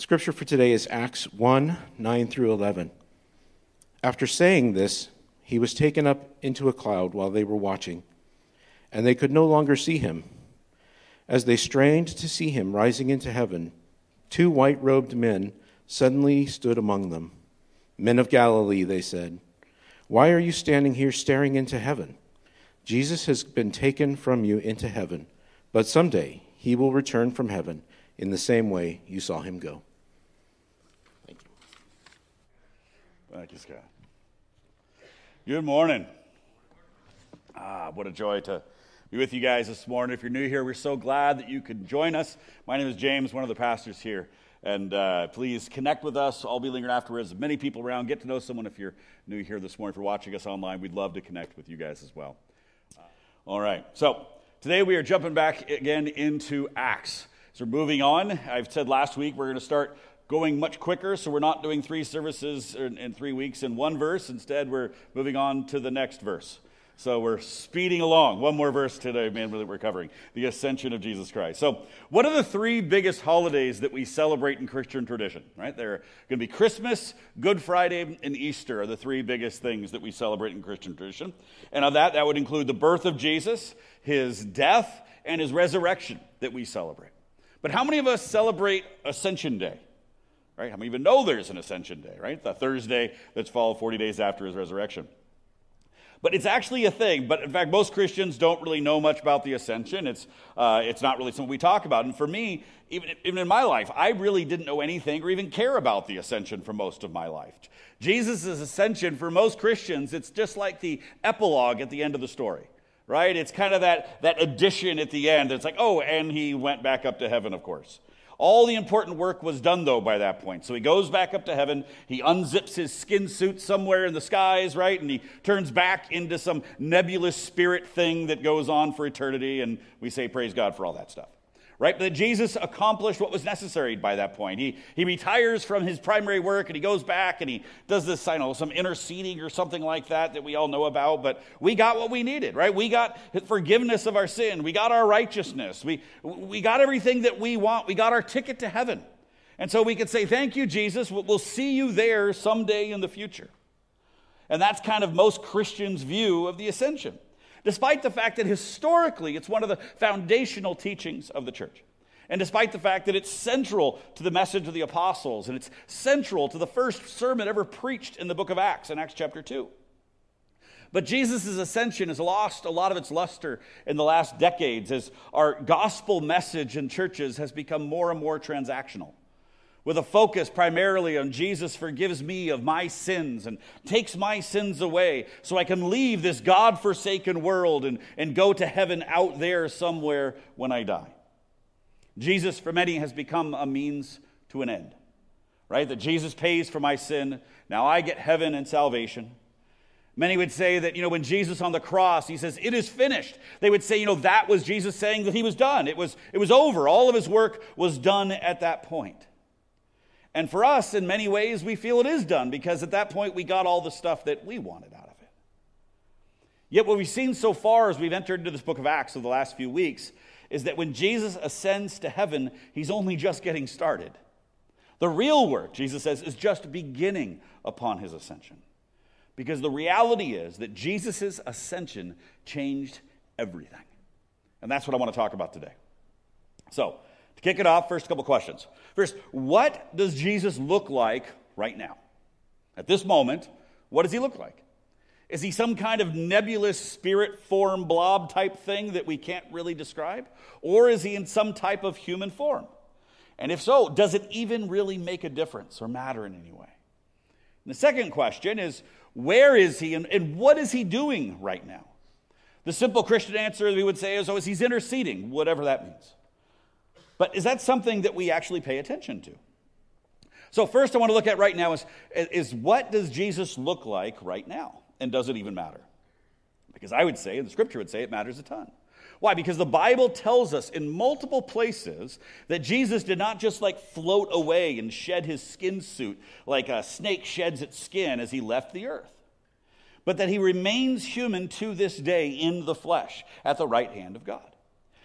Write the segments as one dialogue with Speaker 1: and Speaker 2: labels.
Speaker 1: Scripture for today is Acts 1 9 through 11. After saying this, he was taken up into a cloud while they were watching, and they could no longer see him. As they strained to see him rising into heaven, two white robed men suddenly stood among them. Men of Galilee, they said, why are you standing here staring into heaven? Jesus has been taken from you into heaven, but someday he will return from heaven in the same way you saw him go.
Speaker 2: Thank you. Thank you, Scott. Good morning. Ah, what a joy to be with you guys this morning. If you're new here, we're so glad that you could join us. My name is James, one of the pastors here. And uh, please connect with us. I'll be lingering afterwards. Many people around. Get to know someone if you're new here this morning. If you're watching us online, we'd love to connect with you guys as well. Uh, all right. So today we are jumping back again into Acts. So we're moving on. I've said last week we're going to start going much quicker, so we're not doing three services in, in, three weeks in one verse. Instead, we're moving on to the next verse. So we're speeding along. One more verse today, man, that we're covering the ascension of Jesus Christ. So, what are the three biggest holidays that we celebrate in Christian tradition? Right? They're going to be Christmas, Good Friday, and Easter are the three biggest things that we celebrate in Christian tradition. And of that, that would include the birth of Jesus, his death, and his resurrection that we celebrate. But how many of us celebrate Ascension Day? Right? How many even know there's an ascension day, right? The Thursday that's followed 40 days after his resurrection. But it's actually a thing. But in fact, most Christians don't really know much about the ascension. It's, uh, it's not really something we talk about. And for me, even, even in my life, I really didn't know anything or even care about the ascension for most of my life. Jesus' ascension, for most Christians, it's just like the epilogue at the end of the story, right? It's kind of that, that addition at the end. It's like, oh, and he went back up to heaven, of course. All the important work was done, though, by that point. So he goes back up to heaven. He unzips his skin suit somewhere in the skies, right? And he turns back into some nebulous spirit thing that goes on for eternity. And we say, Praise God for all that stuff right? But Jesus accomplished what was necessary by that point. He, he retires from his primary work and he goes back and he does this, I know, some interceding or something like that that we all know about. But we got what we needed, right? We got forgiveness of our sin. We got our righteousness. We, we got everything that we want. We got our ticket to heaven. And so we could say, Thank you, Jesus. We'll see you there someday in the future. And that's kind of most Christians' view of the ascension despite the fact that historically it's one of the foundational teachings of the church. And despite the fact that it's central to the message of the apostles and it's central to the first sermon ever preached in the book of Acts, in Acts chapter 2. But Jesus' ascension has lost a lot of its luster in the last decades as our gospel message in churches has become more and more transactional with a focus primarily on Jesus forgives me of my sins and takes my sins away so I can leave this God forsaken world and, and go to heaven out there somewhere when I die. Jesus, for many, has become a means to an end, right? That Jesus pays for my sin. Now I get heaven and salvation. Many would say that, you know, when Jesus on the cross, he says, it is finished. They would say, you know, that was Jesus saying that he was done. It was, it was over. All of his work was done at that point. And for us, in many ways, we feel it is done because at that point we got all the stuff that we wanted out of it. Yet, what we've seen so far as we've entered into this book of Acts over the last few weeks is that when Jesus ascends to heaven, he's only just getting started. The real work, Jesus says, is just beginning upon his ascension. Because the reality is that Jesus' ascension changed everything. And that's what I want to talk about today. So, to kick it off, first, couple questions. First, what does Jesus look like right now? At this moment, what does he look like? Is he some kind of nebulous spirit form blob type thing that we can't really describe? Or is he in some type of human form? And if so, does it even really make a difference or matter in any way? And the second question is where is he and, and what is he doing right now? The simple Christian answer we would say is, oh, is he's interceding, whatever that means. But is that something that we actually pay attention to? So, first, I want to look at right now is, is what does Jesus look like right now? And does it even matter? Because I would say, and the scripture would say, it matters a ton. Why? Because the Bible tells us in multiple places that Jesus did not just like float away and shed his skin suit like a snake sheds its skin as he left the earth, but that he remains human to this day in the flesh at the right hand of God.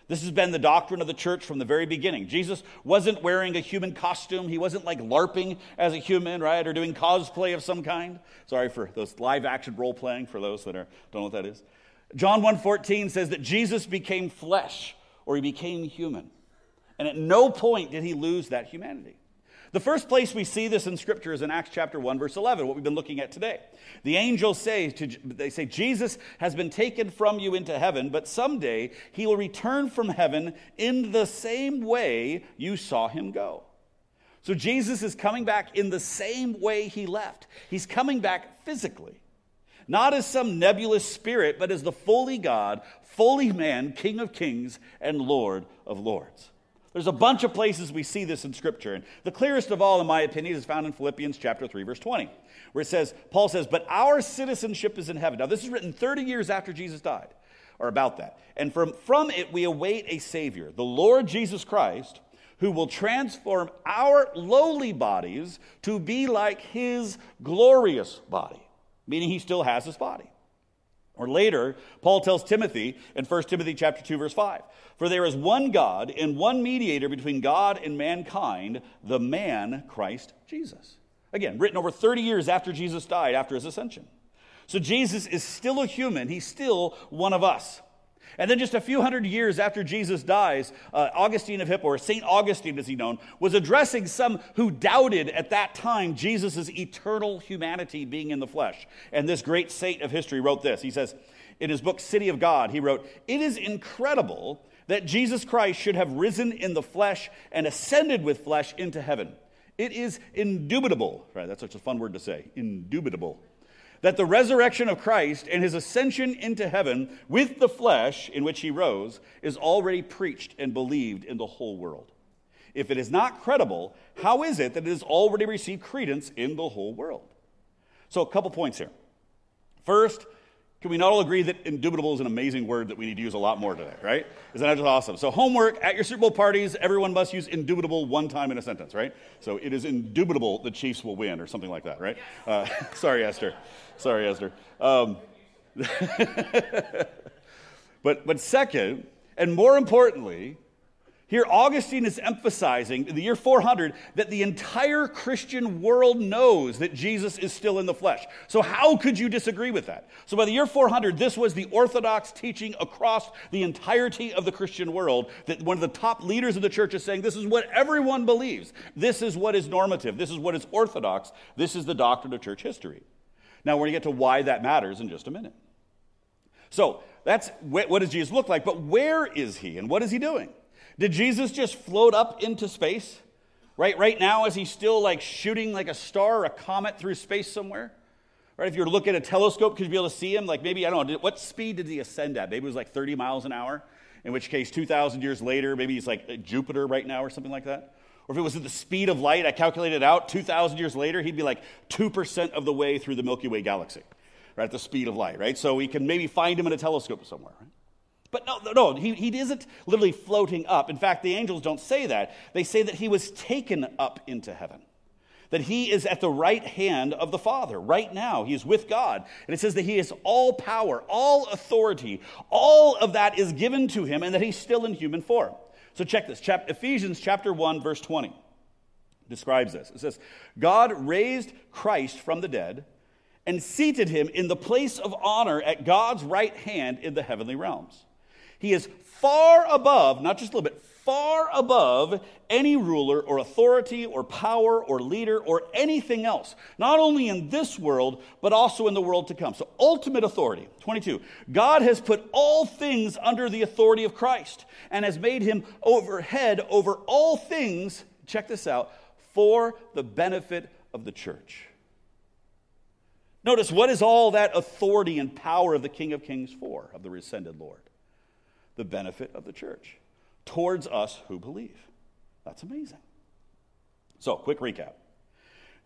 Speaker 2: This has been the doctrine of the church from the very beginning. Jesus wasn't wearing a human costume. He wasn't like LARPing as a human, right, or doing cosplay of some kind. Sorry for those live action role playing for those that are, don't know what that is. John 1:14 says that Jesus became flesh or he became human. And at no point did he lose that humanity. The first place we see this in Scripture is in Acts chapter 1, verse 11, what we've been looking at today. The angels say, to, they say, Jesus has been taken from you into heaven, but someday he will return from heaven in the same way you saw him go. So Jesus is coming back in the same way he left. He's coming back physically, not as some nebulous spirit, but as the fully God, fully man, King of kings, and Lord of lords. There's a bunch of places we see this in Scripture. And the clearest of all, in my opinion, is found in Philippians chapter 3, verse 20, where it says, Paul says, But our citizenship is in heaven. Now, this is written 30 years after Jesus died, or about that. And from, from it, we await a Savior, the Lord Jesus Christ, who will transform our lowly bodies to be like his glorious body, meaning he still has his body. Or later, Paul tells Timothy in 1 Timothy chapter 2 verse 5, "For there is one God and one mediator between God and mankind, the man Christ Jesus." Again, written over 30 years after Jesus died after his ascension. So Jesus is still a human, he's still one of us. And then just a few hundred years after Jesus dies, uh, Augustine of Hippo, or St. Augustine as he known, was addressing some who doubted at that time Jesus' eternal humanity being in the flesh. And this great saint of history wrote this. He says, in his book, City of God, he wrote, It is incredible that Jesus Christ should have risen in the flesh and ascended with flesh into heaven. It is indubitable, right? That's such a fun word to say, indubitable that the resurrection of Christ and his ascension into heaven with the flesh in which he rose is already preached and believed in the whole world. If it is not credible, how is it that it has already received credence in the whole world? So, a couple points here. First, can we not all agree that indubitable is an amazing word that we need to use a lot more today, right? Isn't that just awesome? So, homework at your Super Bowl parties, everyone must use indubitable one time in a sentence, right? So, it is indubitable the Chiefs will win, or something like that, right? Uh, sorry, Esther. Sorry, Esther. Um, but, but second, and more importantly, here, Augustine is emphasizing in the year 400 that the entire Christian world knows that Jesus is still in the flesh. So, how could you disagree with that? So, by the year 400, this was the orthodox teaching across the entirety of the Christian world that one of the top leaders of the church is saying this is what everyone believes. This is what is normative. This is what is orthodox. This is the doctrine of church history. Now, we're going to get to why that matters in just a minute. So, that's what does Jesus look like, but where is he and what is he doing? Did Jesus just float up into space? Right, right now, is he still like shooting like a star or a comet through space somewhere? Right, if you're looking at a telescope, could you be able to see him? Like maybe, I don't know, what speed did he ascend at? Maybe it was like 30 miles an hour, in which case, 2,000 years later, maybe he's like Jupiter right now or something like that. Or if it was at the speed of light, I calculated out 2,000 years later, he'd be like 2% of the way through the Milky Way galaxy, right, at the speed of light, right? So we can maybe find him in a telescope somewhere, right? But no, no, he, he isn't literally floating up. In fact, the angels don't say that. They say that he was taken up into heaven, that he is at the right hand of the Father right now. He is with God. And it says that he has all power, all authority, all of that is given to him, and that he's still in human form. So check this Chap- Ephesians chapter 1, verse 20 describes this. It says, God raised Christ from the dead and seated him in the place of honor at God's right hand in the heavenly realms. He is far above, not just a little bit, far above any ruler or authority or power or leader or anything else, not only in this world, but also in the world to come. So, ultimate authority. 22. God has put all things under the authority of Christ and has made him overhead over all things, check this out, for the benefit of the church. Notice what is all that authority and power of the King of Kings for, of the ascended Lord? The benefit of the church towards us who believe. That's amazing. So, quick recap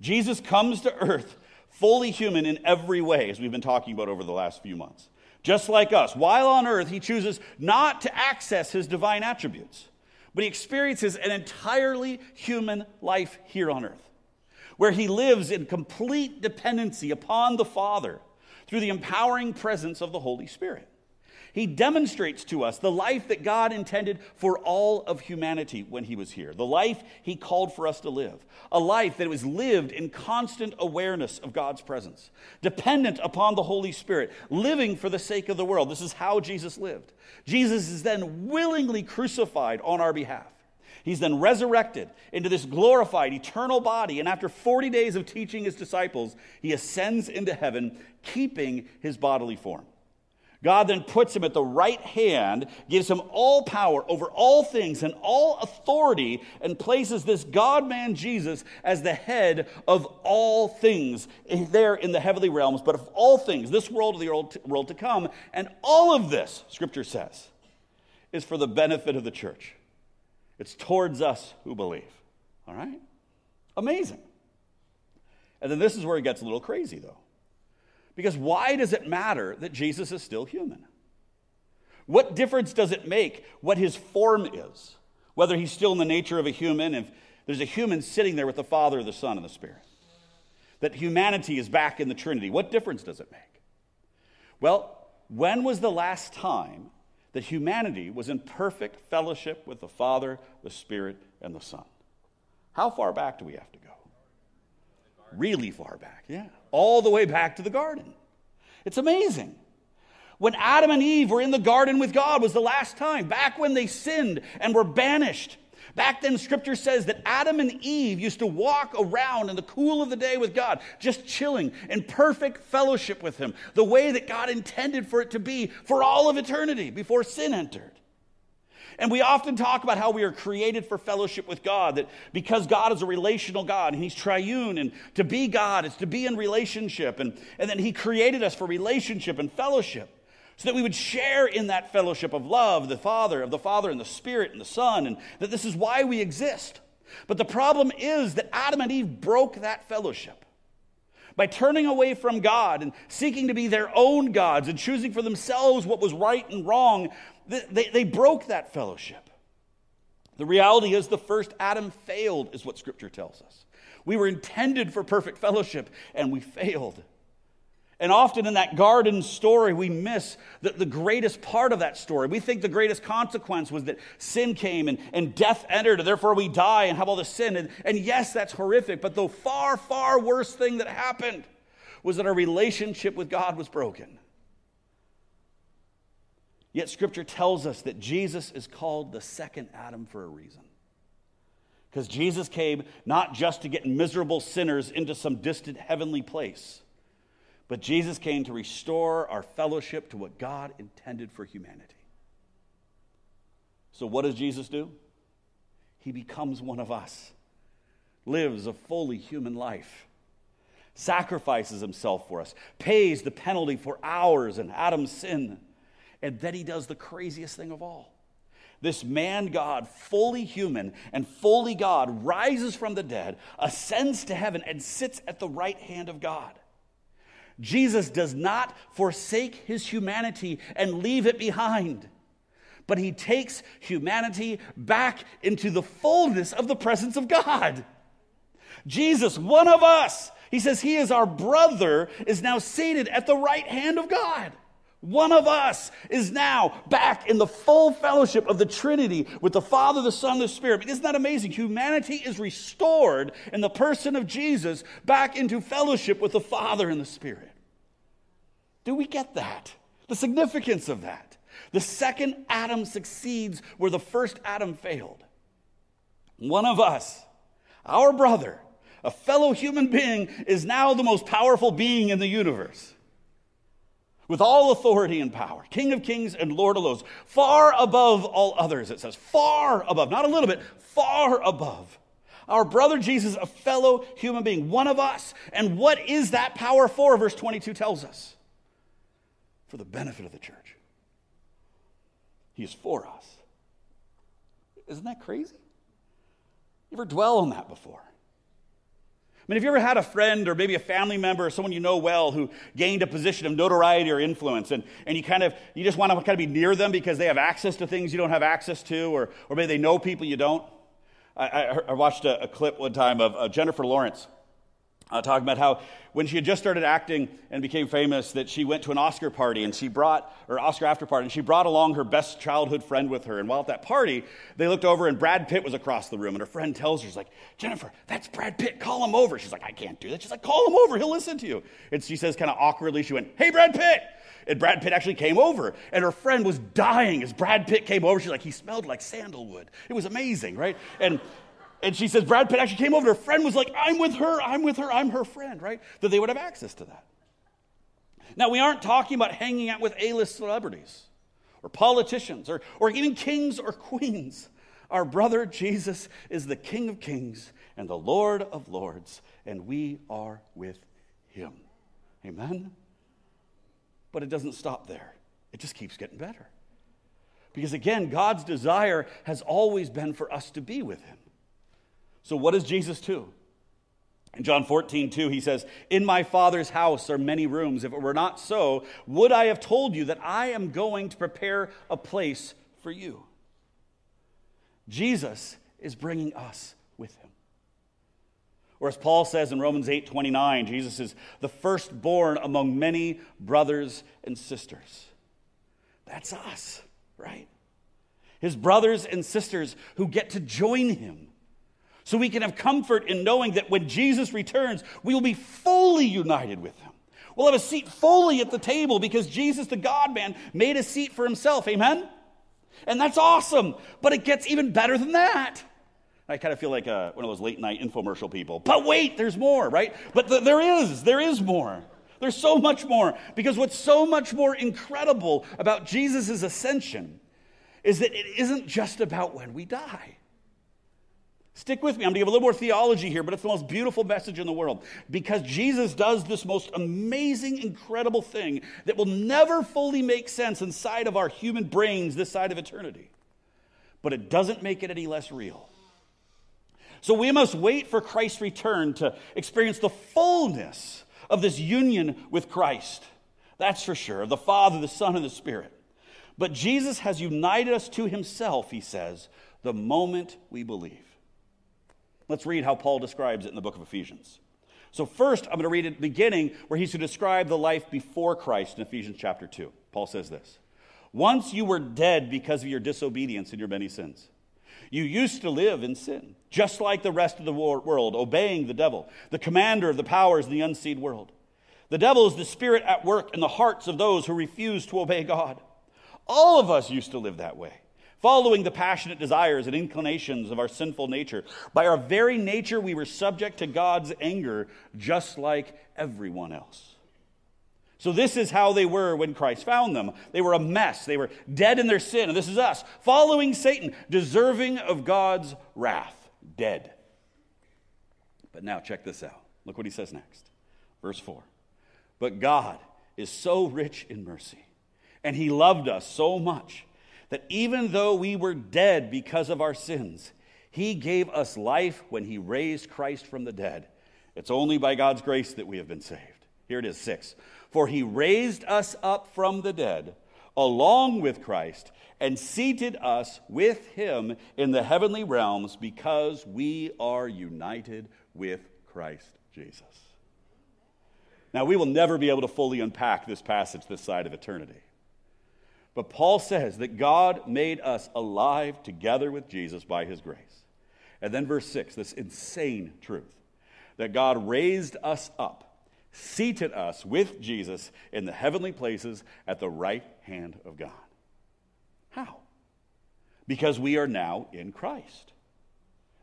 Speaker 2: Jesus comes to earth fully human in every way, as we've been talking about over the last few months. Just like us, while on earth, he chooses not to access his divine attributes, but he experiences an entirely human life here on earth, where he lives in complete dependency upon the Father through the empowering presence of the Holy Spirit. He demonstrates to us the life that God intended for all of humanity when he was here, the life he called for us to live, a life that was lived in constant awareness of God's presence, dependent upon the Holy Spirit, living for the sake of the world. This is how Jesus lived. Jesus is then willingly crucified on our behalf. He's then resurrected into this glorified, eternal body. And after 40 days of teaching his disciples, he ascends into heaven, keeping his bodily form. God then puts him at the right hand, gives him all power over all things and all authority, and places this God man Jesus as the head of all things there in the heavenly realms, but of all things, this world or the world to come. And all of this, scripture says, is for the benefit of the church. It's towards us who believe. All right? Amazing. And then this is where it gets a little crazy, though. Because why does it matter that Jesus is still human? What difference does it make what his form is? Whether he's still in the nature of a human, if there's a human sitting there with the Father, the Son, and the Spirit. That humanity is back in the Trinity. What difference does it make? Well, when was the last time that humanity was in perfect fellowship with the Father, the Spirit, and the Son? How far back do we have to go? Really far back, yeah. All the way back to the garden. It's amazing. When Adam and Eve were in the garden with God was the last time, back when they sinned and were banished. Back then, scripture says that Adam and Eve used to walk around in the cool of the day with God, just chilling in perfect fellowship with Him, the way that God intended for it to be for all of eternity before sin entered. And we often talk about how we are created for fellowship with God, that because God is a relational God and He's triune, and to be God is to be in relationship, and, and then He created us for relationship and fellowship so that we would share in that fellowship of love, the Father, of the Father and the Spirit and the Son, and that this is why we exist. But the problem is that Adam and Eve broke that fellowship. By turning away from God and seeking to be their own gods and choosing for themselves what was right and wrong, they, they broke that fellowship. The reality is, the first Adam failed, is what Scripture tells us. We were intended for perfect fellowship, and we failed. And often in that garden story, we miss the, the greatest part of that story. We think the greatest consequence was that sin came and, and death entered, and therefore we die and have all the sin. And, and yes, that's horrific, but the far, far worse thing that happened was that our relationship with God was broken. Yet Scripture tells us that Jesus is called the second Adam for a reason. Because Jesus came not just to get miserable sinners into some distant heavenly place, but Jesus came to restore our fellowship to what God intended for humanity. So, what does Jesus do? He becomes one of us, lives a fully human life, sacrifices himself for us, pays the penalty for ours and Adam's sin and then he does the craziest thing of all. This man God, fully human and fully God, rises from the dead, ascends to heaven, and sits at the right hand of God. Jesus does not forsake his humanity and leave it behind, but he takes humanity back into the fullness of the presence of God. Jesus, one of us, he says he is our brother, is now seated at the right hand of God. One of us is now back in the full fellowship of the Trinity with the Father, the Son, the Spirit. Isn't that amazing? Humanity is restored in the person of Jesus back into fellowship with the Father and the Spirit. Do we get that? The significance of that. The second Adam succeeds where the first Adam failed. One of us, our brother, a fellow human being, is now the most powerful being in the universe with all authority and power, King of kings and Lord of lords, far above all others, it says, far above, not a little bit, far above. Our brother Jesus, a fellow human being, one of us. And what is that power for? Verse 22 tells us for the benefit of the church. He is for us. Isn't that crazy? You ever dwell on that before? Mean, have you ever had a friend or maybe a family member or someone you know well who gained a position of notoriety or influence and, and you kind of, you just want to kind of be near them because they have access to things you don't have access to or, or maybe they know people you don't? I, I, I watched a, a, clip one time of uh, Jennifer Lawrence. Uh, talking about how when she had just started acting and became famous that she went to an oscar party and she brought or oscar after party and she brought along her best childhood friend with her. And while at that party they looked over and brad pitt was across the room and her friend tells her she's like jennifer that's brad pitt. Call him over. She's like i can't do that. She's like call him over. He'll listen to you. And she says kind of awkwardly she went hey brad pitt. And brad pitt actually came over. And her friend was dying as brad pitt came over. She's like he smelled like sandalwood. It was amazing right? And and she says Brad Pitt actually came over. Her friend was like, I'm with her, I'm with her, I'm her friend, right? That they would have access to that. Now, we aren't talking about hanging out with A list celebrities or politicians or, or even kings or queens. Our brother Jesus is the King of kings and the Lord of lords, and we are with him. Amen? But it doesn't stop there, it just keeps getting better. Because again, God's desire has always been for us to be with him. So, what does Jesus do? In John 14, 2, he says, In my Father's house are many rooms. If it were not so, would I have told you that I am going to prepare a place for you? Jesus is bringing us with him. Or as Paul says in Romans 8, 29, Jesus is the firstborn among many brothers and sisters. That's us, right? His brothers and sisters who get to join him so we can have comfort in knowing that when Jesus returns, we will be fully united with him. We'll have a seat fully at the table because Jesus, the God man, made a seat for himself. Amen? And that's awesome. But it gets even better than that. I kind of feel like uh, one of those late night infomercial people. But wait, there's more, right? But th- there is, there is more. There's so much more. Because what's so much more incredible about Jesus' ascension is that it isn't just about when we die. Stick with me. I'm going to give a little more theology here, but it's the most beautiful message in the world because Jesus does this most amazing, incredible thing that will never fully make sense inside of our human brains this side of eternity. But it doesn't make it any less real. So we must wait for Christ's return to experience the fullness of this union with Christ. That's for sure, the Father, the Son, and the Spirit. But Jesus has united us to himself, he says, the moment we believe. Let's read how Paul describes it in the book of Ephesians. So, first, I'm going to read at the beginning where he's to describe the life before Christ in Ephesians chapter 2. Paul says this Once you were dead because of your disobedience and your many sins. You used to live in sin, just like the rest of the world, obeying the devil, the commander of the powers in the unseen world. The devil is the spirit at work in the hearts of those who refuse to obey God. All of us used to live that way following the passionate desires and inclinations of our sinful nature. By our very nature, we were subject to God's anger, just like everyone else. So, this is how they were when Christ found them. They were a mess. They were dead in their sin. And this is us, following Satan, deserving of God's wrath, dead. But now, check this out. Look what he says next. Verse 4. But God is so rich in mercy, and he loved us so much that even though we were dead because of our sins, he gave us life when he raised Christ from the dead. It's only by God's grace that we have been saved. Here it is, six. For he raised us up from the dead along with Christ and seated us with him in the heavenly realms because we are united with Christ Jesus. Now, we will never be able to fully unpack this passage this side of eternity. But Paul says that God made us alive together with Jesus by his grace. And then verse 6, this insane truth that God raised us up, seated us with Jesus in the heavenly places at the right hand of God. How? Because we are now in Christ.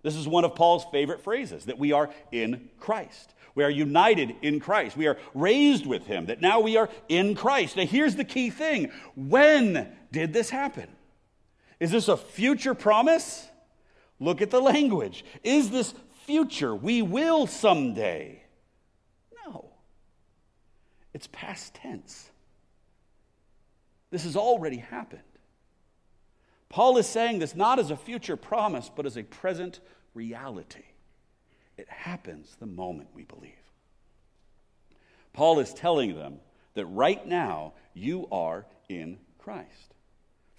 Speaker 2: This is one of Paul's favorite phrases that we are in Christ. We are united in Christ. We are raised with him, that now we are in Christ. Now, here's the key thing when did this happen? Is this a future promise? Look at the language. Is this future? We will someday. No, it's past tense. This has already happened. Paul is saying this not as a future promise, but as a present reality. It happens the moment we believe. Paul is telling them that right now you are in Christ.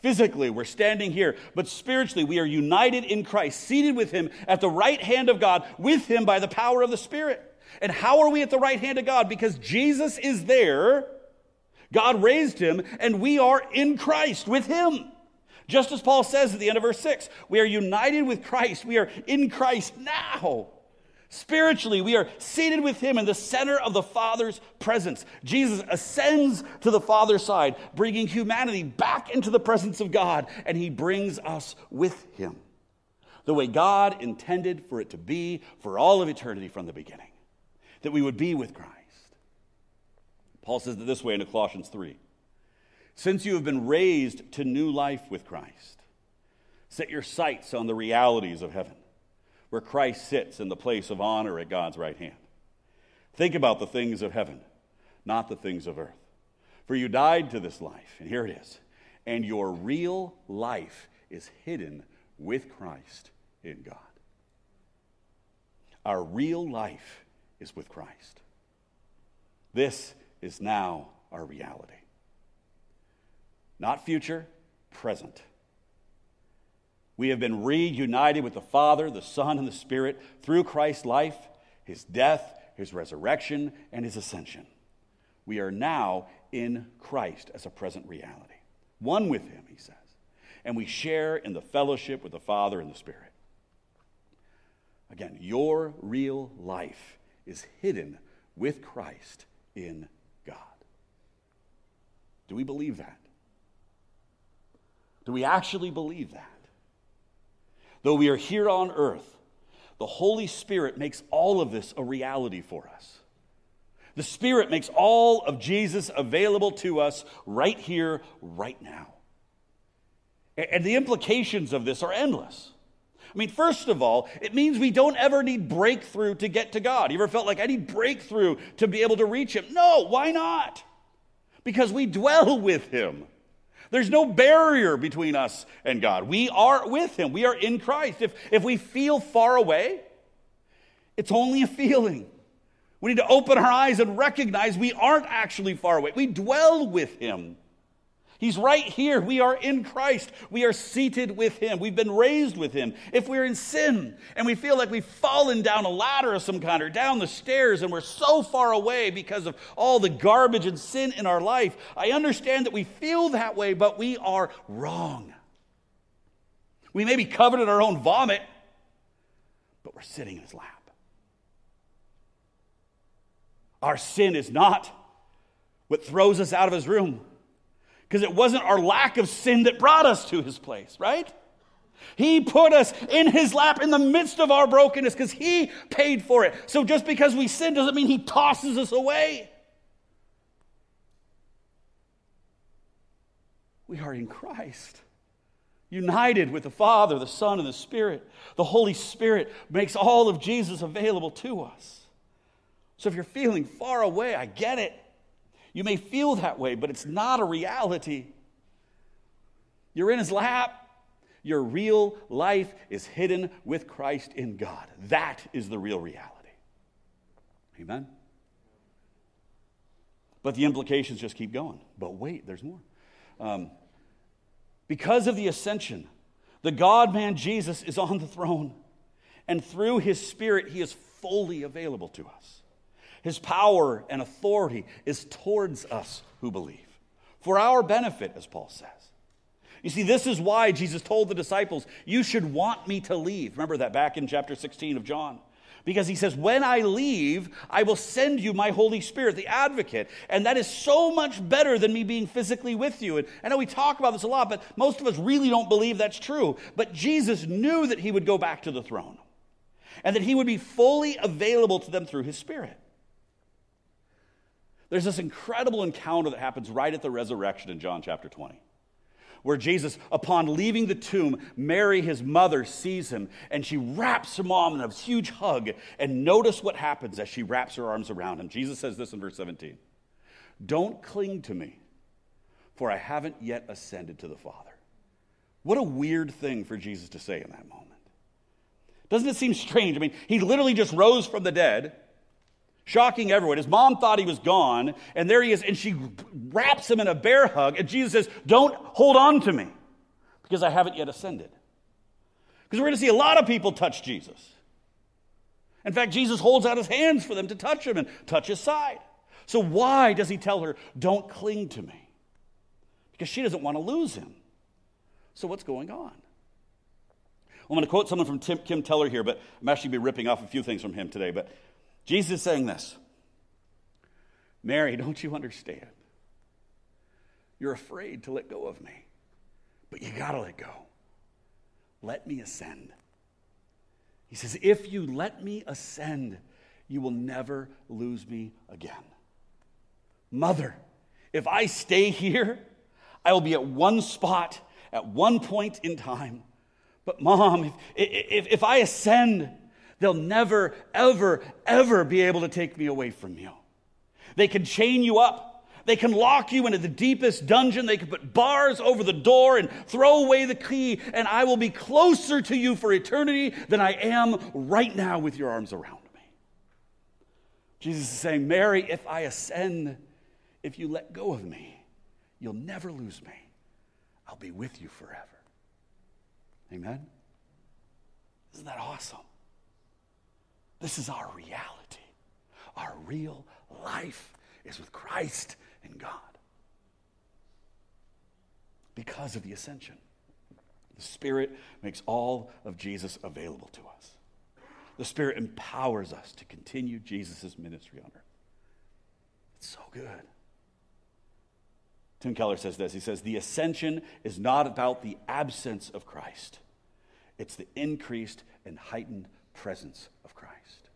Speaker 2: Physically, we're standing here, but spiritually, we are united in Christ, seated with Him at the right hand of God, with Him by the power of the Spirit. And how are we at the right hand of God? Because Jesus is there, God raised him, and we are in Christ with him. Just as Paul says at the end of verse 6, we are united with Christ. We are in Christ now. Spiritually, we are seated with him in the center of the Father's presence. Jesus ascends to the Father's side, bringing humanity back into the presence of God, and he brings us with him. The way God intended for it to be for all of eternity from the beginning, that we would be with Christ. Paul says it this way in Colossians 3 Since you have been raised to new life with Christ, set your sights on the realities of heaven where Christ sits in the place of honor at God's right hand. Think about the things of heaven, not the things of earth. For you died to this life, and here it is. And your real life is hidden with Christ in God. Our real life is with Christ. This is now our reality. Not future, present. We have been reunited with the Father, the Son, and the Spirit through Christ's life, his death, his resurrection, and his ascension. We are now in Christ as a present reality. One with him, he says. And we share in the fellowship with the Father and the Spirit. Again, your real life is hidden with Christ in God. Do we believe that? Do we actually believe that? Though we are here on earth, the Holy Spirit makes all of this a reality for us. The Spirit makes all of Jesus available to us right here, right now. And the implications of this are endless. I mean, first of all, it means we don't ever need breakthrough to get to God. You ever felt like I need breakthrough to be able to reach Him? No, why not? Because we dwell with Him. There's no barrier between us and God. We are with Him, we are in Christ. If, if we feel far away, it's only a feeling. We need to open our eyes and recognize we aren't actually far away. We dwell with Him. He's right here. We are in Christ. We are seated with Him. We've been raised with Him. If we're in sin and we feel like we've fallen down a ladder of some kind or down the stairs and we're so far away because of all the garbage and sin in our life, I understand that we feel that way, but we are wrong. We may be covered in our own vomit, but we're sitting in His lap. Our sin is not what throws us out of His room because it wasn't our lack of sin that brought us to his place, right? He put us in his lap in the midst of our brokenness because he paid for it. So just because we sin doesn't mean he tosses us away. We are in Christ, united with the Father, the Son, and the Spirit. The Holy Spirit makes all of Jesus available to us. So if you're feeling far away, I get it. You may feel that way, but it's not a reality. You're in his lap. Your real life is hidden with Christ in God. That is the real reality. Amen? But the implications just keep going. But wait, there's more. Um, because of the ascension, the God man Jesus is on the throne, and through his Spirit, he is fully available to us. His power and authority is towards us who believe, for our benefit, as Paul says. You see, this is why Jesus told the disciples, You should want me to leave. Remember that back in chapter 16 of John. Because he says, When I leave, I will send you my Holy Spirit, the advocate. And that is so much better than me being physically with you. And I know we talk about this a lot, but most of us really don't believe that's true. But Jesus knew that he would go back to the throne and that he would be fully available to them through his Spirit. There's this incredible encounter that happens right at the resurrection in John chapter 20, where Jesus, upon leaving the tomb, Mary, his mother, sees him and she wraps her mom in a huge hug. And notice what happens as she wraps her arms around him. Jesus says this in verse 17 Don't cling to me, for I haven't yet ascended to the Father. What a weird thing for Jesus to say in that moment. Doesn't it seem strange? I mean, he literally just rose from the dead shocking everyone. His mom thought he was gone, and there he is, and she wraps him in a bear hug, and Jesus says, Don't hold on to me because I haven't yet ascended. Because we're going to see a lot of people touch Jesus. In fact, Jesus holds out his hands for them to touch him and touch his side. So, why does he tell her, Don't cling to me? Because she doesn't want to lose him. So, what's going on? I'm going to quote someone from Tim, Kim Keller here, but I'm actually going to be ripping off a few things from him today. But Jesus is saying this Mary, don't you understand? You're afraid to let go of me, but you got to let go. Let me ascend. He says, If you let me ascend, you will never lose me again. Mother, if I stay here, I will be at one spot at one point in time. But, mom, if, if, if I ascend, they'll never, ever, ever be able to take me away from you. They can chain you up. They can lock you into the deepest dungeon. They can put bars over the door and throw away the key, and I will be closer to you for eternity than I am right now with your arms around me. Jesus is saying, Mary, if I ascend, if you let go of me, you'll never lose me. I'll be with you forever. Amen? Isn't that awesome? This is our reality. Our real life is with Christ and God because of the ascension. The Spirit makes all of Jesus available to us. The Spirit empowers us to continue Jesus' ministry on earth. It's so good. Tim Keller says this He says, The ascension is not about the absence of Christ, it's the increased and heightened presence of Christ.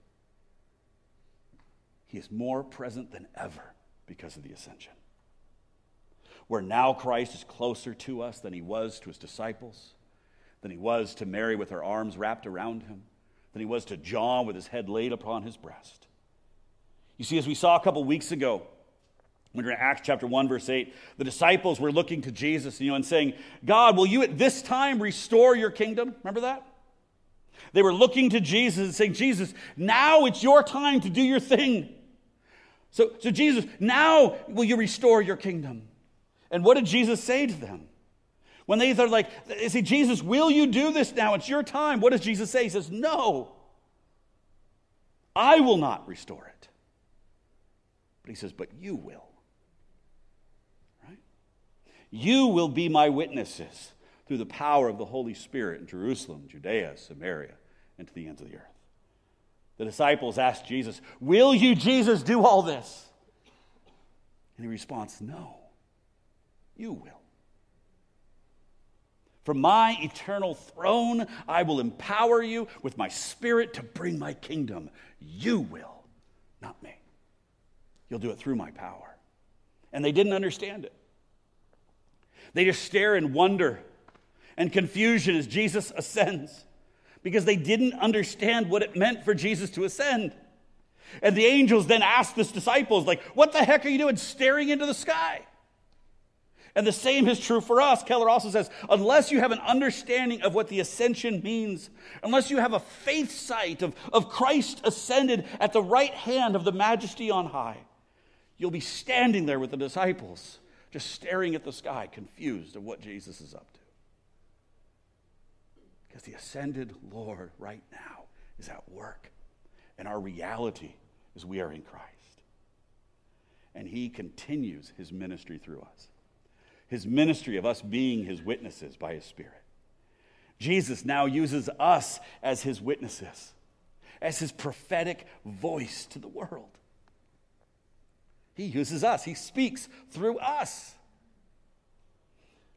Speaker 2: He is more present than ever because of the ascension. Where now Christ is closer to us than he was to his disciples, than he was to Mary with her arms wrapped around him, than he was to John with his head laid upon his breast. You see, as we saw a couple weeks ago, when we're in Acts chapter 1, verse 8, the disciples were looking to Jesus, you know, and saying, God, will you at this time restore your kingdom? Remember that? They were looking to Jesus and saying, Jesus, now it's your time to do your thing. So, so Jesus, now will you restore your kingdom? And what did Jesus say to them? When they are like, say, Jesus, will you do this now? It's your time. What does Jesus say? He says, No, I will not restore it. But he says, But you will. Right? You will be my witnesses through the power of the Holy Spirit in Jerusalem, Judea, Samaria, and to the ends of the earth. The disciples asked Jesus, Will you, Jesus, do all this? And he responds, No, you will. From my eternal throne, I will empower you with my spirit to bring my kingdom. You will, not me. You'll do it through my power. And they didn't understand it. They just stare in wonder and confusion as Jesus ascends because they didn't understand what it meant for Jesus to ascend. And the angels then ask the disciples, like, what the heck are you doing staring into the sky? And the same is true for us. Keller also says, unless you have an understanding of what the ascension means, unless you have a faith sight of, of Christ ascended at the right hand of the majesty on high, you'll be standing there with the disciples just staring at the sky, confused of what Jesus is up to. Because the ascended Lord right now is at work, and our reality is we are in Christ. And he continues his ministry through us. His ministry of us being his witnesses by his Spirit. Jesus now uses us as his witnesses, as his prophetic voice to the world. He uses us, He speaks through us.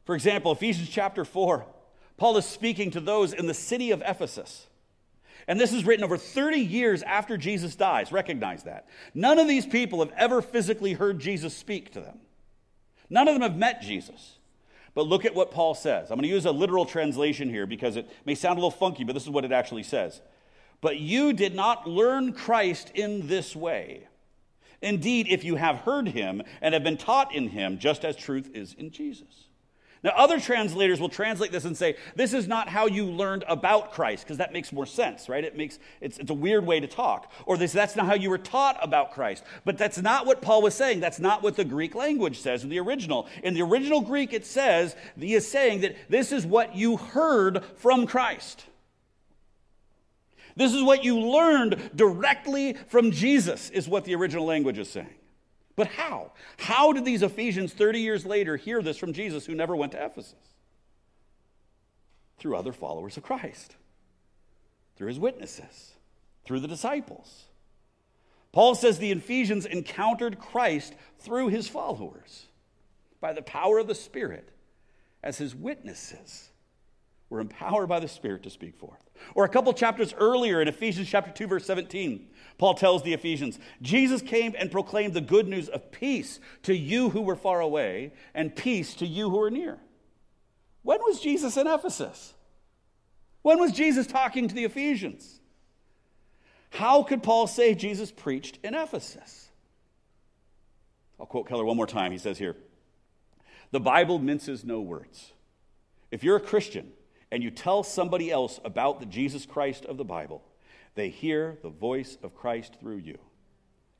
Speaker 2: For example, Ephesians chapter 4, Paul is speaking to those in the city of Ephesus. And this is written over 30 years after Jesus dies. Recognize that. None of these people have ever physically heard Jesus speak to them. None of them have met Jesus. But look at what Paul says. I'm going to use a literal translation here because it may sound a little funky, but this is what it actually says. But you did not learn Christ in this way. Indeed, if you have heard him and have been taught in him, just as truth is in Jesus. Now, other translators will translate this and say, this is not how you learned about Christ, because that makes more sense, right? It makes, it's, it's a weird way to talk. Or this, that's not how you were taught about Christ. But that's not what Paul was saying. That's not what the Greek language says in the original. In the original Greek, it says, he is saying that this is what you heard from Christ. This is what you learned directly from Jesus, is what the original language is saying. But how? How did these Ephesians 30 years later hear this from Jesus, who never went to Ephesus? Through other followers of Christ, through his witnesses, through the disciples. Paul says the Ephesians encountered Christ through his followers by the power of the Spirit as his witnesses were empowered by the Spirit to speak forth. Or a couple chapters earlier in Ephesians chapter 2 verse 17, Paul tells the Ephesians, Jesus came and proclaimed the good news of peace to you who were far away and peace to you who are near. When was Jesus in Ephesus? When was Jesus talking to the Ephesians? How could Paul say Jesus preached in Ephesus? I'll quote Keller one more time. He says here, the Bible minces no words. If you're a Christian, and you tell somebody else about the Jesus Christ of the Bible, they hear the voice of Christ through you.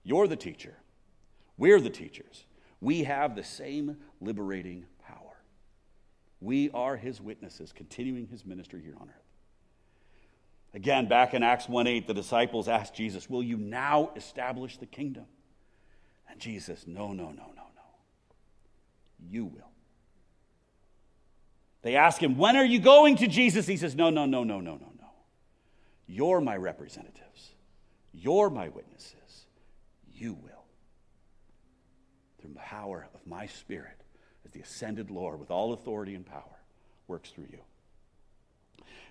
Speaker 2: You're the teacher. We're the teachers. We have the same liberating power. We are his witnesses, continuing his ministry here on earth. Again, back in Acts 1 8, the disciples asked Jesus, Will you now establish the kingdom? And Jesus, No, no, no, no, no. You will. They ask him, When are you going to Jesus? He says, No, no, no, no, no, no, no. You're my representatives. You're my witnesses. You will. Through the power of my spirit, as the ascended Lord with all authority and power works through you.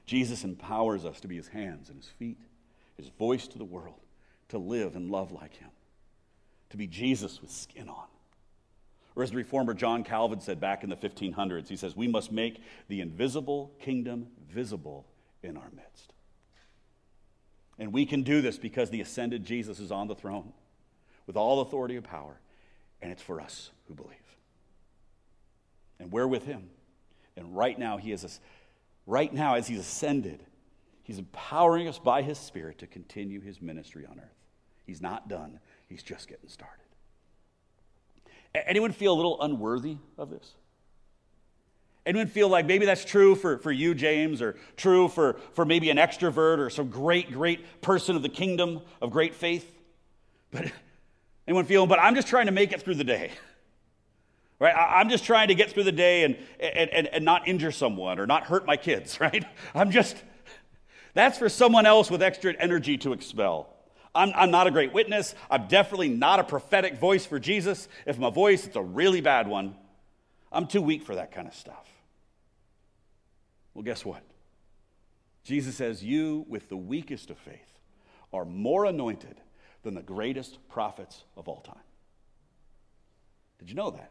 Speaker 2: Jesus empowers us to be his hands and his feet, his voice to the world, to live and love like him, to be Jesus with skin on. Or as the reformer John Calvin said back in the 1500s, he says, We must make the invisible kingdom visible in our midst. And we can do this because the ascended Jesus is on the throne with all authority and power, and it's for us who believe. And we're with him. And right now, he is right now, as he's ascended, he's empowering us by his Spirit to continue his ministry on earth. He's not done, he's just getting started. Anyone feel a little unworthy of this? Anyone feel like maybe that's true for, for you, James, or true for, for maybe an extrovert or some great, great person of the kingdom of great faith? But anyone feel, but I'm just trying to make it through the day. Right? I'm just trying to get through the day and, and, and, and not injure someone or not hurt my kids, right? I'm just, that's for someone else with extra energy to expel. I'm, I'm not a great witness. I'm definitely not a prophetic voice for Jesus. If my voice, it's a really bad one. I'm too weak for that kind of stuff. Well, guess what? Jesus says, You, with the weakest of faith, are more anointed than the greatest prophets of all time. Did you know that?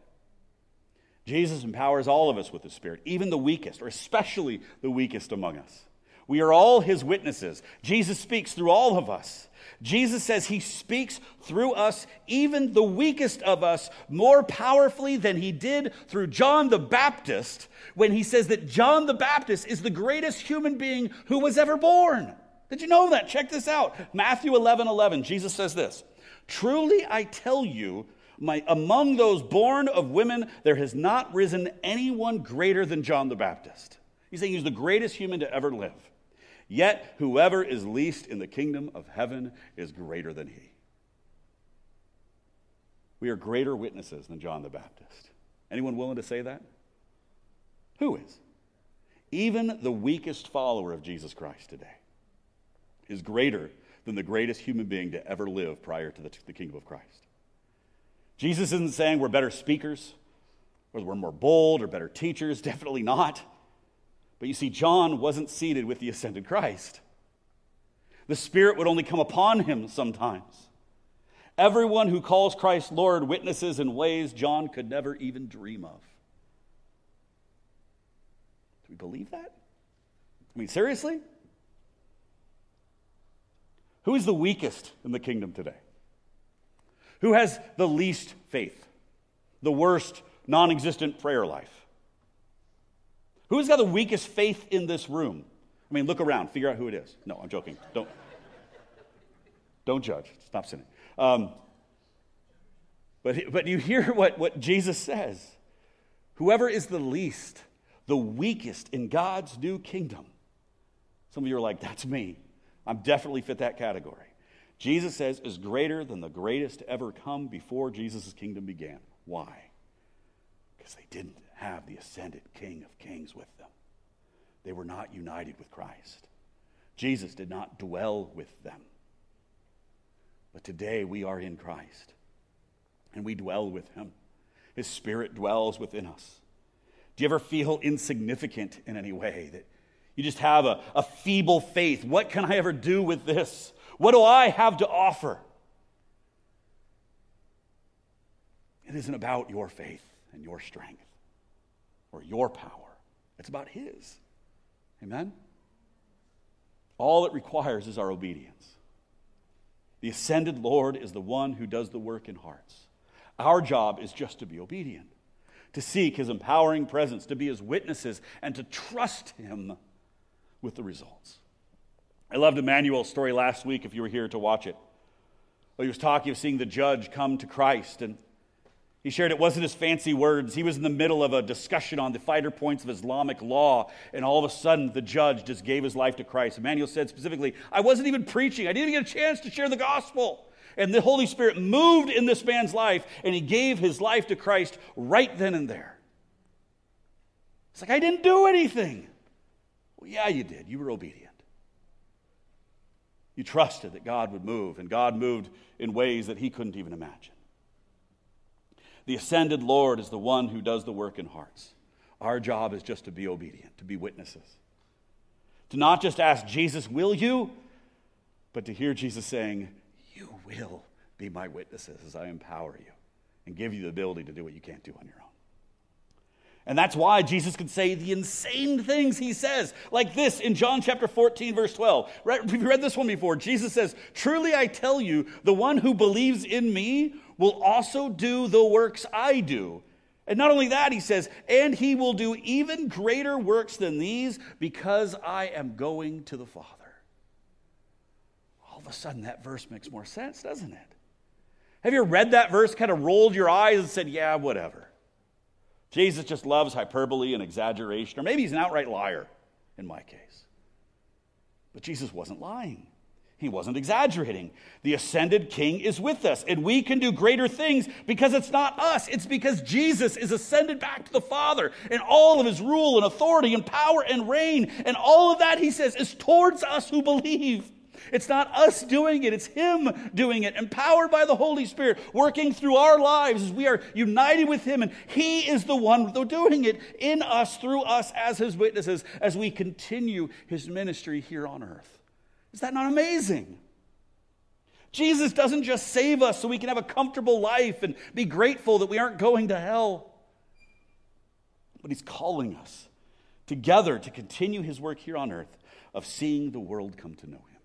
Speaker 2: Jesus empowers all of us with the Spirit, even the weakest, or especially the weakest among us. We are all his witnesses. Jesus speaks through all of us. Jesus says he speaks through us, even the weakest of us, more powerfully than he did through John the Baptist when he says that John the Baptist is the greatest human being who was ever born. Did you know that? Check this out. Matthew 11 11, Jesus says this Truly I tell you, my, among those born of women, there has not risen anyone greater than John the Baptist. He's saying he's the greatest human to ever live. Yet whoever is least in the kingdom of heaven is greater than he. We are greater witnesses than John the Baptist. Anyone willing to say that? Who is? Even the weakest follower of Jesus Christ today is greater than the greatest human being to ever live prior to the, the kingdom of Christ. Jesus isn't saying we're better speakers or we're more bold or better teachers. Definitely not. But you see, John wasn't seated with the ascended Christ. The Spirit would only come upon him sometimes. Everyone who calls Christ Lord witnesses in ways John could never even dream of. Do we believe that? I mean, seriously? Who is the weakest in the kingdom today? Who has the least faith? The worst non existent prayer life? Who's got the weakest faith in this room? I mean, look around, figure out who it is. No, I'm joking. Don't, don't judge. Stop sinning. Um, but, but you hear what, what Jesus says whoever is the least, the weakest in God's new kingdom. Some of you are like, that's me. I'm definitely fit that category. Jesus says is greater than the greatest ever come before Jesus' kingdom began. Why? Because they didn't have the ascended King of Kings with them. They were not united with Christ. Jesus did not dwell with them. But today we are in Christ and we dwell with him. His spirit dwells within us. Do you ever feel insignificant in any way? That you just have a, a feeble faith? What can I ever do with this? What do I have to offer? It isn't about your faith and your strength or your power, it's about His. Amen? All it requires is our obedience. The ascended Lord is the one who does the work in hearts. Our job is just to be obedient, to seek his empowering presence, to be his witnesses, and to trust him with the results. I loved Emmanuel's story last week if you were here to watch it. Well, he was talking of seeing the judge come to Christ, and he shared it wasn't his fancy words. He was in the middle of a discussion on the finer points of Islamic law, and all of a sudden the judge just gave his life to Christ. Emmanuel said specifically, I wasn't even preaching, I didn't even get a chance to share the gospel. And the Holy Spirit moved in this man's life, and he gave his life to Christ right then and there. It's like, I didn't do anything. Well, yeah, you did. You were obedient. You trusted that God would move, and God moved in ways that he couldn't even imagine. The ascended Lord is the one who does the work in hearts. Our job is just to be obedient, to be witnesses. To not just ask Jesus, Will you? but to hear Jesus saying, You will be my witnesses as I empower you and give you the ability to do what you can't do on your own. And that's why Jesus could say the insane things he says, like this in John chapter 14, verse 12. We've read this one before. Jesus says, Truly I tell you, the one who believes in me will also do the works I do. And not only that, he says, and he will do even greater works than these because I am going to the Father. All of a sudden, that verse makes more sense, doesn't it? Have you read that verse, kind of rolled your eyes and said, yeah, whatever? Jesus just loves hyperbole and exaggeration, or maybe he's an outright liar in my case. But Jesus wasn't lying. He wasn't exaggerating. The ascended king is with us, and we can do greater things because it's not us. It's because Jesus is ascended back to the Father, and all of his rule and authority and power and reign, and all of that, he says, is towards us who believe. It's not us doing it, it's Him doing it, empowered by the Holy Spirit, working through our lives as we are united with Him. And He is the one doing it in us, through us as His witnesses, as we continue His ministry here on earth. Is that not amazing? Jesus doesn't just save us so we can have a comfortable life and be grateful that we aren't going to hell, but He's calling us together to continue His work here on earth of seeing the world come to know Him.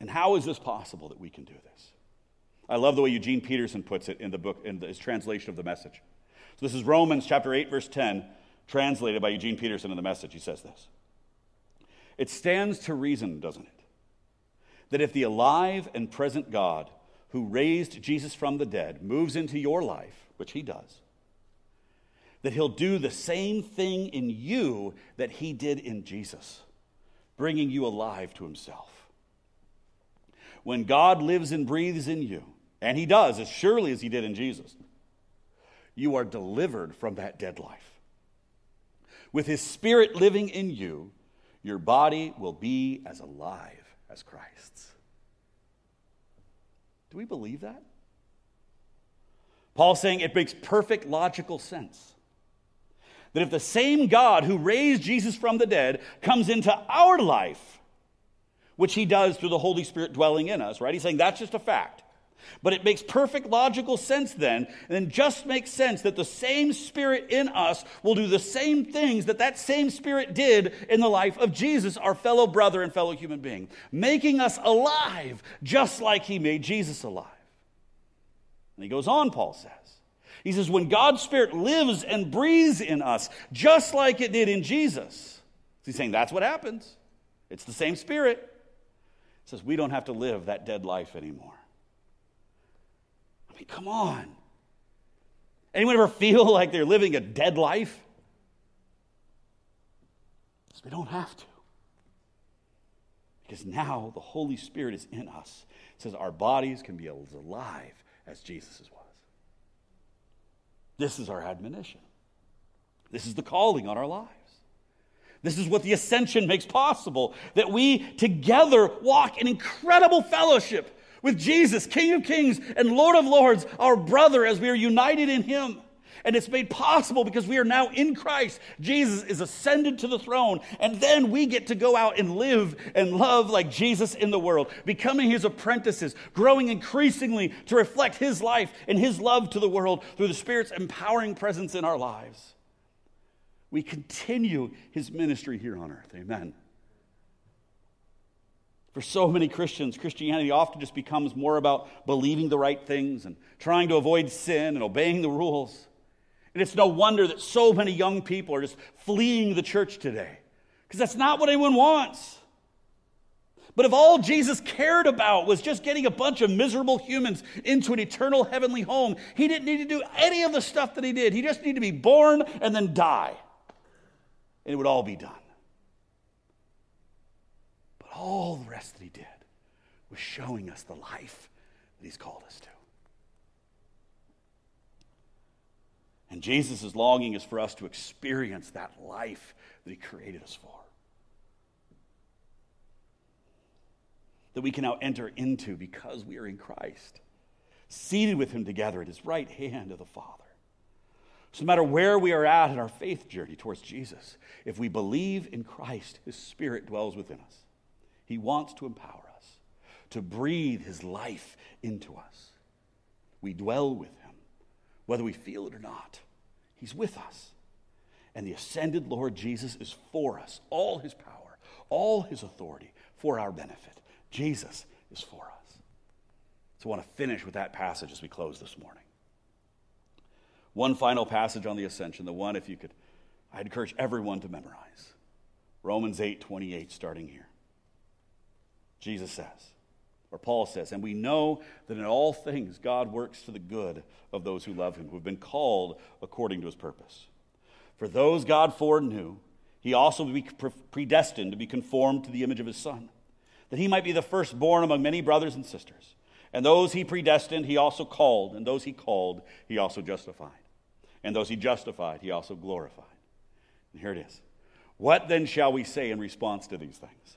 Speaker 2: And how is this possible that we can do this? I love the way Eugene Peterson puts it in the book, in his translation of the message. So this is Romans chapter 8, verse 10, translated by Eugene Peterson in the message. He says this It stands to reason, doesn't it, that if the alive and present God who raised Jesus from the dead moves into your life, which he does, that he'll do the same thing in you that he did in Jesus, bringing you alive to himself when God lives and breathes in you, and He does as surely as He did in Jesus, you are delivered from that dead life. With His Spirit living in you, your body will be as alive as Christ's. Do we believe that? Paul's saying it makes perfect logical sense. That if the same God who raised Jesus from the dead comes into our life, which he does through the Holy Spirit dwelling in us, right? He's saying that's just a fact. But it makes perfect logical sense then, and just makes sense that the same Spirit in us will do the same things that that same Spirit did in the life of Jesus, our fellow brother and fellow human being, making us alive just like He made Jesus alive. And he goes on, Paul says. He says, when God's Spirit lives and breathes in us, just like it did in Jesus, he's saying that's what happens. It's the same Spirit says we don't have to live that dead life anymore. I mean, come on. Anyone ever feel like they're living a dead life? Because we don't have to. Because now the Holy Spirit is in us. It says our bodies can be as alive as Jesus was. This is our admonition. This is the calling on our lives. This is what the ascension makes possible that we together walk in incredible fellowship with Jesus, King of Kings and Lord of Lords, our brother, as we are united in Him. And it's made possible because we are now in Christ. Jesus is ascended to the throne. And then we get to go out and live and love like Jesus in the world, becoming his apprentices, growing increasingly to reflect his life and his love to the world through the Spirit's empowering presence in our lives. We continue his ministry here on earth. Amen. For so many Christians, Christianity often just becomes more about believing the right things and trying to avoid sin and obeying the rules. And it's no wonder that so many young people are just fleeing the church today, because that's not what anyone wants. But if all Jesus cared about was just getting a bunch of miserable humans into an eternal heavenly home, he didn't need to do any of the stuff that he did. He just needed to be born and then die. And it would all be done. All the rest that he did was showing us the life that he's called us to. And Jesus' longing is for us to experience that life that He created us for. That we can now enter into because we are in Christ, seated with Him together at His right hand of the Father. So, no matter where we are at in our faith journey towards Jesus, if we believe in Christ, His Spirit dwells within us. He wants to empower us, to breathe His life into us. We dwell with Him whether we feel it or not. He's with us. And the ascended Lord Jesus is for us, all his power, all his authority for our benefit. Jesus is for us. So I want to finish with that passage as we close this morning. One final passage on the ascension, the one, if you could, I'd encourage everyone to memorize. Romans 8 28, starting here. Jesus says, or Paul says, and we know that in all things God works to the good of those who love him, who have been called according to his purpose. For those God foreknew, he also be predestined to be conformed to the image of his Son, that he might be the firstborn among many brothers and sisters. And those he predestined, he also called, and those he called, he also justified. And those he justified, he also glorified. And here it is. What then shall we say in response to these things?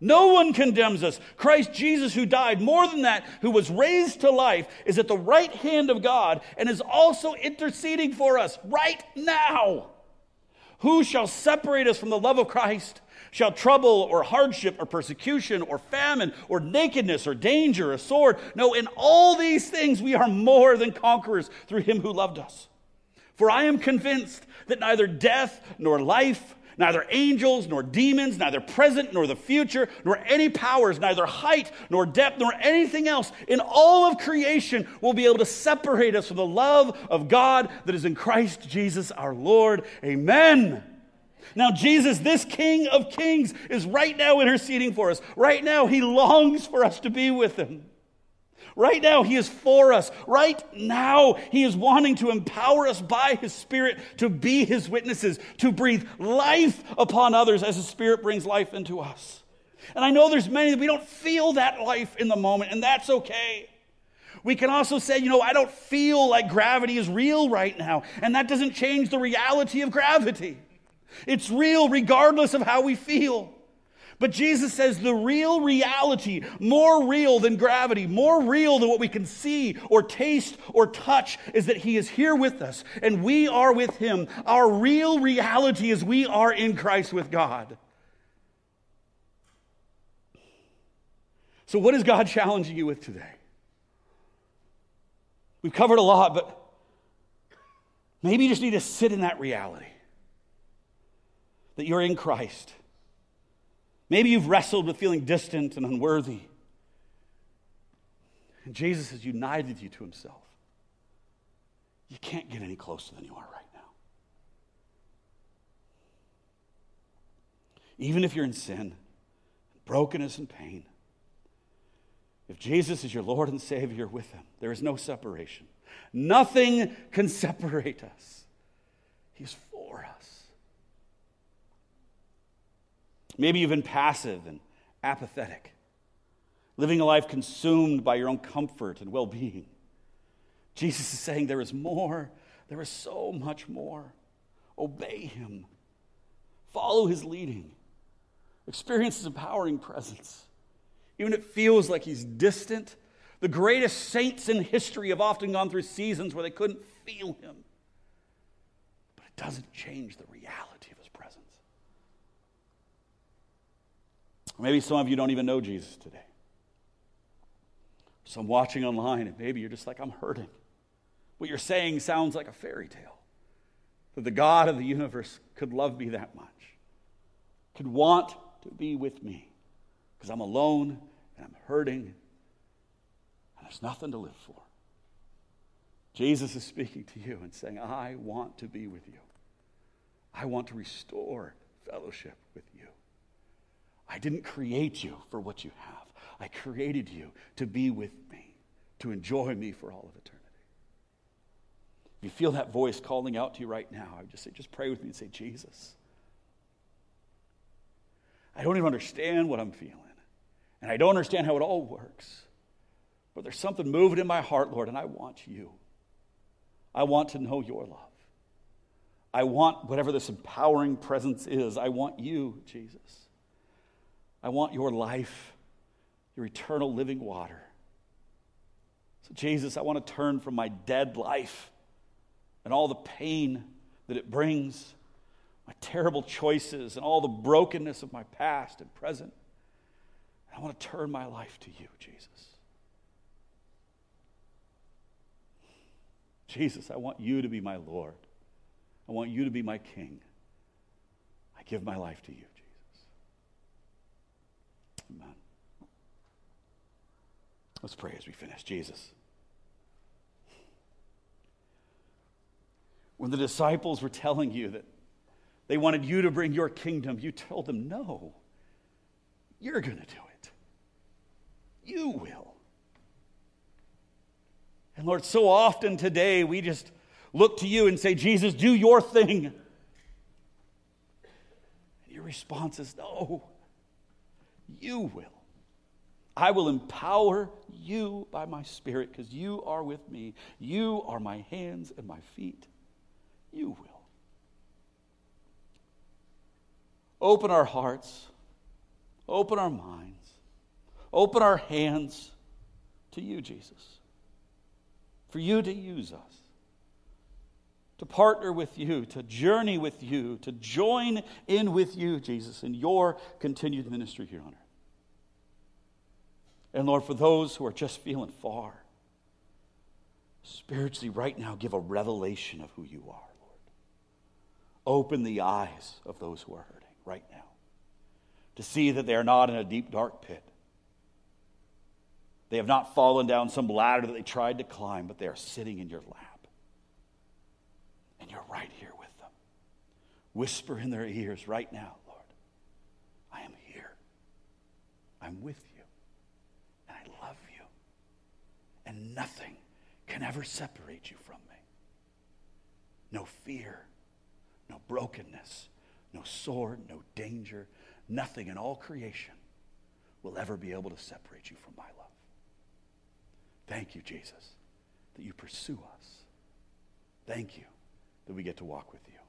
Speaker 2: No one condemns us. Christ Jesus, who died, more than that, who was raised to life, is at the right hand of God and is also interceding for us right now. Who shall separate us from the love of Christ? Shall trouble or hardship or persecution or famine or nakedness or danger or sword? No, in all these things we are more than conquerors through him who loved us. For I am convinced that neither death nor life neither angels nor demons, neither present nor the future, nor any powers, neither height nor depth, nor anything else in all of creation will be able to separate us from the love of God that is in Christ Jesus our Lord. Amen. Now, Jesus, this King of Kings, is right now interceding for us. Right now, he longs for us to be with him. Right now, He is for us. Right now, He is wanting to empower us by His Spirit to be His witnesses, to breathe life upon others as His Spirit brings life into us. And I know there's many that we don't feel that life in the moment, and that's okay. We can also say, you know, I don't feel like gravity is real right now, and that doesn't change the reality of gravity. It's real regardless of how we feel. But Jesus says the real reality, more real than gravity, more real than what we can see or taste or touch, is that He is here with us and we are with Him. Our real reality is we are in Christ with God. So, what is God challenging you with today? We've covered a lot, but maybe you just need to sit in that reality that you're in Christ Maybe you've wrestled with feeling distant and unworthy. And Jesus has united you to himself. you can't get any closer than you are right now. Even if you're in sin, brokenness, and pain, if Jesus is your Lord and Savior with Him, there is no separation. Nothing can separate us. He's for us. Maybe you've been passive and apathetic, living a life consumed by your own comfort and well being. Jesus is saying there is more, there is so much more. Obey Him, follow His leading, experience His empowering presence. Even if it feels like He's distant, the greatest saints in history have often gone through seasons where they couldn't feel Him. But it doesn't change the reality of His presence. Maybe some of you don't even know Jesus today. Some watching online, and maybe you're just like, I'm hurting. What you're saying sounds like a fairy tale. That the God of the universe could love me that much, could want to be with me, because I'm alone and I'm hurting, and there's nothing to live for. Jesus is speaking to you and saying, I want to be with you. I want to restore fellowship with you. I didn't create you for what you have. I created you to be with me, to enjoy me for all of eternity. If you feel that voice calling out to you right now, I would just say, just pray with me and say, Jesus. I don't even understand what I'm feeling. And I don't understand how it all works. But there's something moving in my heart, Lord, and I want you. I want to know your love. I want whatever this empowering presence is. I want you, Jesus. I want your life, your eternal living water. So, Jesus, I want to turn from my dead life and all the pain that it brings, my terrible choices, and all the brokenness of my past and present. I want to turn my life to you, Jesus. Jesus, I want you to be my Lord. I want you to be my King. I give my life to you. Amen. Let's pray as we finish. Jesus. When the disciples were telling you that they wanted you to bring your kingdom, you told them, no, you're going to do it. You will. And Lord, so often today we just look to you and say, Jesus, do your thing. And your response is, no, you will. I will empower you by my Spirit because you are with me. You are my hands and my feet. You will. Open our hearts, open our minds, open our hands to you, Jesus, for you to use us to partner with you, to journey with you, to join in with you, Jesus, in your continued ministry here on earth. And Lord, for those who are just feeling far, spiritually right now, give a revelation of who you are, Lord. Open the eyes of those who are hurting right now to see that they are not in a deep, dark pit. They have not fallen down some ladder that they tried to climb, but they are sitting in your lap. And you're right here with them. Whisper in their ears right now, Lord, I am here. I'm with you. And I love you. And nothing can ever separate you from me. No fear, no brokenness, no sword, no danger, nothing in all creation will ever be able to separate you from my love. Thank you, Jesus, that you pursue us. Thank you that we get to walk with you.